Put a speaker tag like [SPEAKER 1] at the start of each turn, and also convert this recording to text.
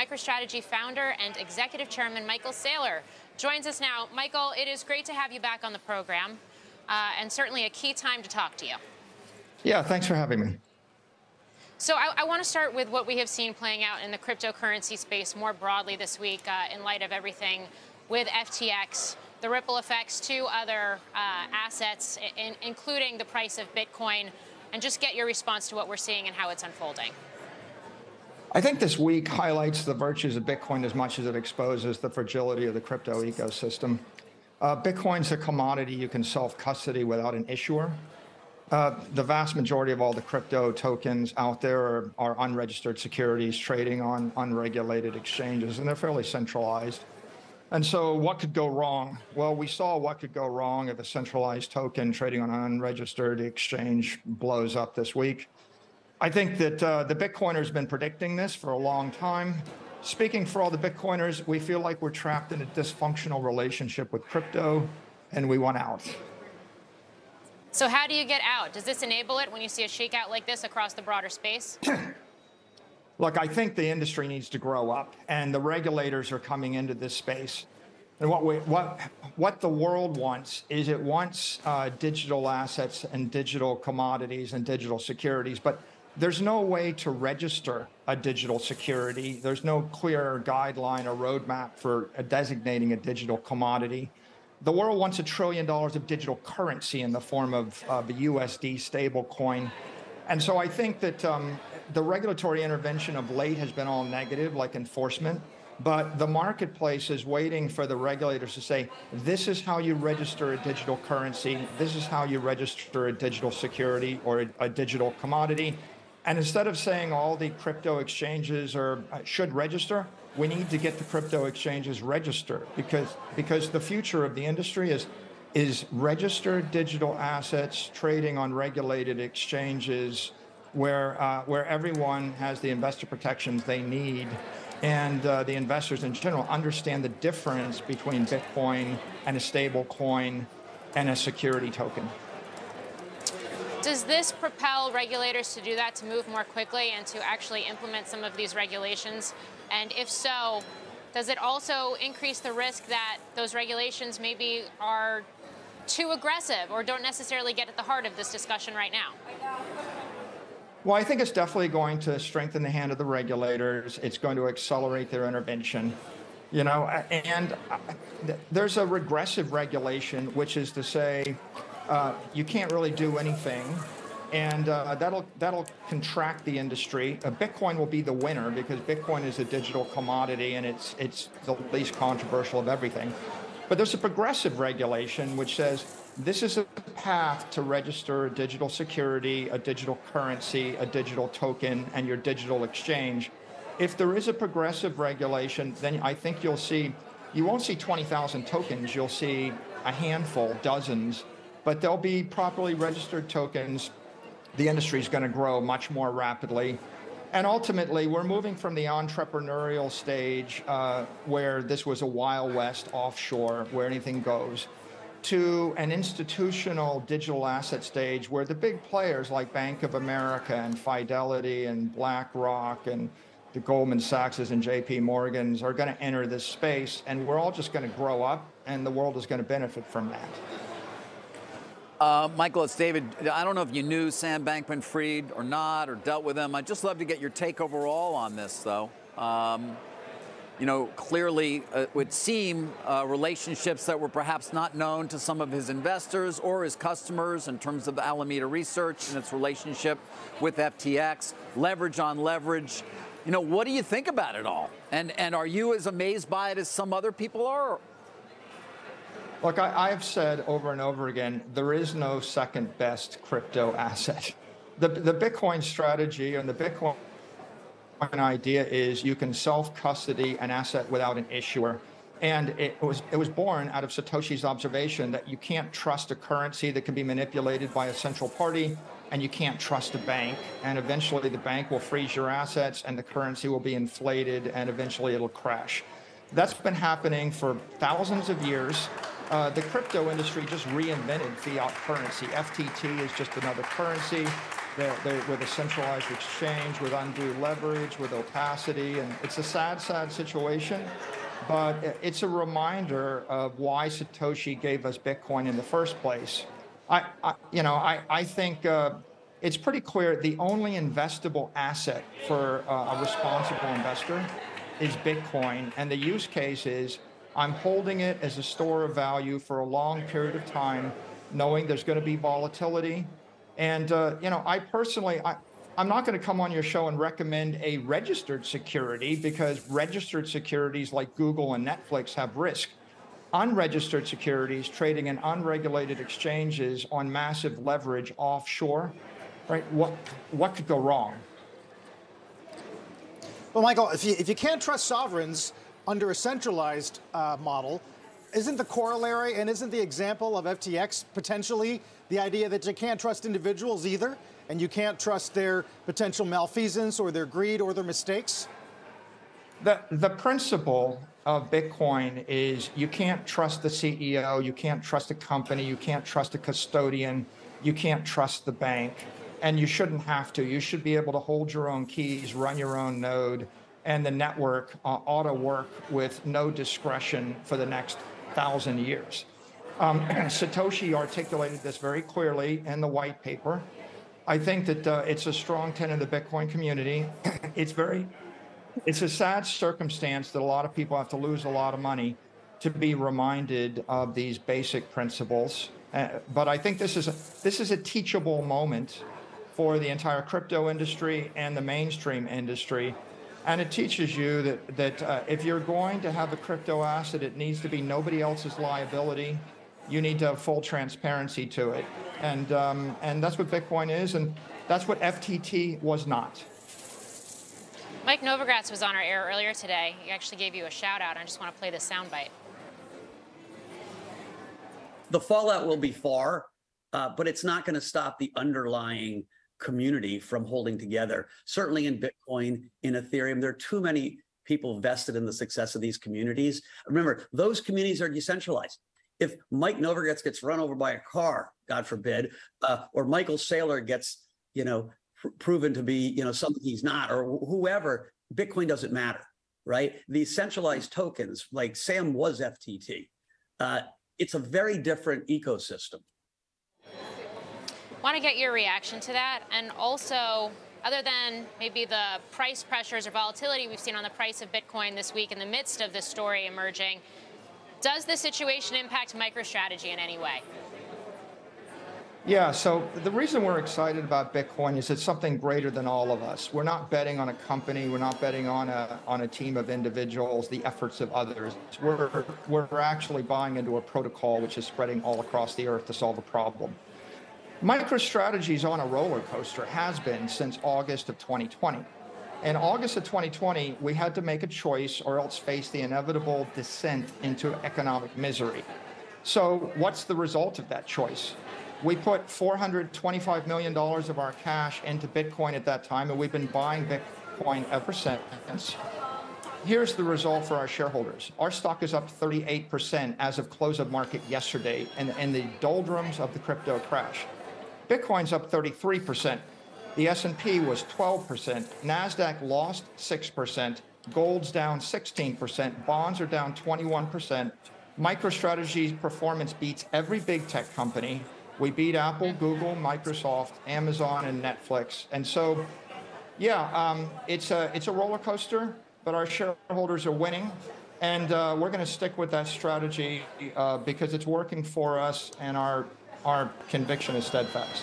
[SPEAKER 1] MicroStrategy founder and executive chairman Michael Saylor joins us now. Michael, it is great to have you back on the program, uh, and certainly a key time to talk to you.
[SPEAKER 2] Yeah, thanks for having me.
[SPEAKER 1] So I, I want to start with what we have seen playing out in the cryptocurrency space more broadly this week uh, in light of everything with FTX, the ripple effects to other uh, assets, in, including the price of Bitcoin, and just get your response to what we're seeing and how it's unfolding.
[SPEAKER 2] I think this week highlights the virtues of Bitcoin as much as it exposes the fragility of the crypto ecosystem. Uh, Bitcoin's a commodity you can self custody without an issuer. Uh, the vast majority of all the crypto tokens out there are, are, unregistered securities trading on unregulated exchanges, and they're fairly centralized. And so, what could go wrong? Well, we saw what could go wrong if a centralized token trading on an unregistered exchange blows up this week. I think that uh, the Bitcoiners have been predicting this for a long time. Speaking for all the Bitcoiners, we feel like we're trapped in a dysfunctional relationship with crypto, and we want out.
[SPEAKER 1] So how do you get out? Does this enable it when you see a shakeout like this across the broader space?
[SPEAKER 2] Look, I think the industry needs to grow up, and the regulators are coming into this space. And what we, what what the world wants is it wants uh, digital assets and digital commodities and digital securities, but there's no way to register a digital security. There's no clear guideline or roadmap for designating a digital commodity the world wants a trillion dollars of digital currency in the form of uh, the USD stablecoin. And so I think that um, the regulatory intervention of late has been all negative, like enforcement. But the marketplace is waiting for the regulators to say, this is how you register a digital currency, this is how you register a digital security or a, a digital commodity. And instead of saying all the crypto exchanges are, uh, should register, we need to get the crypto exchanges registered because because the future of the industry is is registered digital assets trading on regulated exchanges where uh, where everyone has the investor protections they need and uh, the investors in general understand the difference between Bitcoin and a stable coin and a security token.
[SPEAKER 1] Does this propel regulators to do that, to move more quickly and to actually implement some of these regulations? And if so, does it also increase the risk that those regulations maybe are too aggressive or don't necessarily get at the heart of this discussion right now?
[SPEAKER 2] Well, I think it's definitely going to strengthen the hand of the regulators. It's going to accelerate their intervention. You know, and uh, there's a regressive regulation, which is to say, uh, you can't really do anything. And uh, that'll that'll contract the industry. Uh, Bitcoin will be the winner because Bitcoin is a digital commodity and it's it's the least controversial of everything. But there's a progressive regulation which says this is a path to register a digital security, a digital currency, a digital token, and your digital exchange. If there is a progressive regulation, then I think you'll see you won't see 20,000 tokens. You'll see a handful, dozens but they'll be properly registered tokens. The industry is going to grow much more rapidly. And ultimately, we're moving from the entrepreneurial stage uh, where this was a Wild West offshore, where anything goes, to an institutional digital asset stage where the big players like Bank of America and Fidelity and BlackRock and the Goldman Sachs's and JP Morgan's are going to enter this space, and we're all just going to grow up, and the world is going to benefit from that.
[SPEAKER 3] Uh, Michael, it's David. I don't know if you knew Sam Bankman Fried or not, or dealt with him. I'd just love to get your take overall on this, though. Um, you know, clearly uh, it would seem uh, relationships that were perhaps not known to some of his investors or his customers in terms of Alameda Research and its relationship with FTX, leverage on leverage. You know, what do you think about it all? And and are you as amazed by it as some other people are,
[SPEAKER 2] Look, I, have said over and over again, there is no second best crypto asset. The, the Bitcoin strategy and the Bitcoin idea is you can self custody an asset without an issuer. And it was, it was born out of Satoshi's observation that you can't trust a currency that can be manipulated by a central party, and you can't trust a bank. And eventually, the bank will freeze your assets, and the currency will be inflated, and eventually, it'll crash. That's been happening for thousands of years. Uh, the crypto industry just reinvented fiat currency. FTT is just another currency. They're, they're with a centralized exchange, with undue leverage, with opacity, and it's a sad, sad situation. But it's a reminder of why Satoshi gave us Bitcoin in the first place. I, I you know, I, I think uh, it's pretty clear the only investable asset for uh, a responsible investor is Bitcoin, and the use case is I'm holding it as a store of value for a long period of time, knowing there's going to be volatility. And uh, you know, I personally, I, I'm not going to come on your show and recommend a registered security because registered securities like Google and Netflix have risk. Unregistered securities trading in unregulated exchanges on massive leverage offshore, right? What what could go wrong?
[SPEAKER 4] Well, Michael, if you, if you can't trust sovereigns under a centralized uh, model, isn't the corollary and isn't the example of FTX potentially the idea that you can't trust individuals either, and you can't trust their potential malfeasance or their greed or their mistakes?
[SPEAKER 2] The, the principle of Bitcoin is you can't trust the CEO, you can't trust a company, you can't trust a custodian, you can't trust the bank, and you shouldn't have to. You should be able to hold your own keys, run your own node, and the network uh, ought to work with no discretion for the next thousand years. Um, Satoshi articulated this very clearly in the white paper. I think that uh, it's a strong tenet of the Bitcoin community. it's very it's a sad circumstance that a lot of people have to lose a lot of money to be reminded of these basic principles. Uh, but I think this is a, this is a teachable moment for the entire crypto industry and the mainstream industry. And it teaches you that that uh, if you're going to have a crypto asset, it needs to be nobody else's liability. You need to have full transparency to it, and um, and that's what Bitcoin is, and that's what FTT was not.
[SPEAKER 1] Mike Novogratz was on our air earlier today. He actually gave you a shout out. I just want to play the soundbite.
[SPEAKER 5] the fallout will be far, uh, but it's not going to stop the underlying community from holding together. Certainly in Bitcoin, in Ethereum, there are too many people vested in the success of these communities. Remember, those communities are decentralized. If Mike Novogratz gets run over by a car, God forbid, uh, or Michael Saylor gets, you know, pr- proven to be, you know, something he's not, or wh- whoever, Bitcoin doesn't matter, right? These centralized tokens, like Sam was FTT. Uh, it's a very different ecosystem.
[SPEAKER 1] Want to get your reaction to that, and also, other than maybe the price pressures or volatility we've seen on the price of Bitcoin this week in the midst of this story emerging, does the situation impact MicroStrategy in any way?
[SPEAKER 2] Yeah, so the reason we're excited about Bitcoin is it's something greater than all of us. We're not betting on a company, we're not betting on a on a team of individuals, the efforts of others. We're we're actually buying into a protocol which is spreading all across the earth to solve a problem. MicroStrategy is on a roller coaster, has been since August of 2020. In August of 2020, we had to make a choice or else face the inevitable descent into economic misery. So, what's the result of that choice? We put $425 million of our cash into Bitcoin at that time, and we've been buying Bitcoin ever since. Here's the result for our shareholders. Our stock is up 38% as of close of market yesterday in, in the doldrums of the crypto crash. Bitcoin's up 33%. The S&P was 12%. Nasdaq lost 6%. Gold's down 16%. Bonds are down 21%. MicroStrategy's performance beats every big tech company. We beat Apple, Google, Microsoft, Amazon, and Netflix. And so, yeah, um, it's a it's a roller coaster, but our shareholders are winning, and uh, we're going to stick with that strategy uh, because it's working for us, and our our conviction is steadfast.